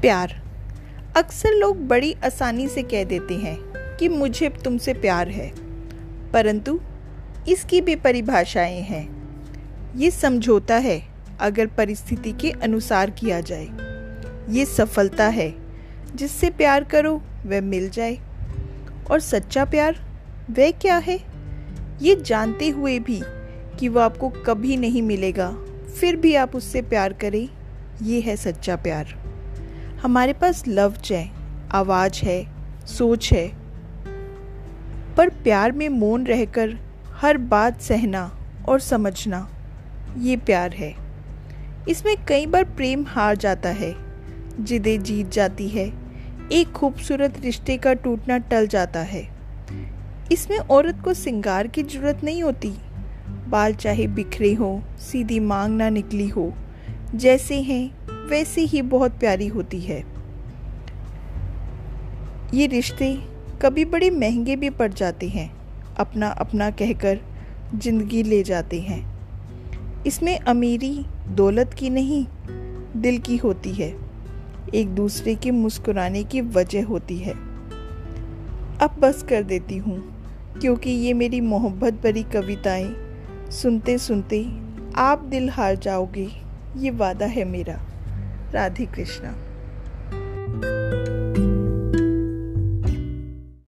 प्यार। अक्सर लोग बड़ी आसानी से कह देते हैं कि मुझे तुमसे प्यार है, परंतु इसकी भी परिभाषाएँ हैं। ये समझौता है अगर परिस्थिति के अनुसार किया जाए। ये सफलता है जिससे प्यार करो, वह मिल जाए। और सच्चा प्यार, वह क्या है? ये जानते हुए भी कि वह आपको कभी नहीं मिलेगा, फिर भी आप उससे प्यार करें, ये है सच्चा प्यार। हमारे पास लफ्ज है, आवाज़ है, सोच है। पर प्यार में मौन रहकर हर बात सहना और समझना, ये प्यार है। इसमें कई बार प्रेम हार जाता है, जिदे जीत जाती है, एक खूबसूरत रिश्ते का टूटना टल जाता है। इसमें औरत को सिंगार की ज़रूरत नहीं होती, बाल चाहे बिखरे हो, सीधी मांग ना निकली हो, जैसे हैं वैसे ही बहुत प्यारी होती है। ये रिश्ते कभी बड़े महँगे भी पड़ जाते हैं अपना अपना कहकर ज़िंदगी ले जाते हैं। इसमें अमीरी दौलत की नहीं, दिल की होती है। एक दूसरे के मुस्कुराने की वजह होती है। अब बस कर देती हूँ, क्योंकि ये मेरी मोहब्बत भरी कविताएँ सुनते सुनते आप दिल हार जाओगे, ये वादा है मेरा। राधे कृष्णा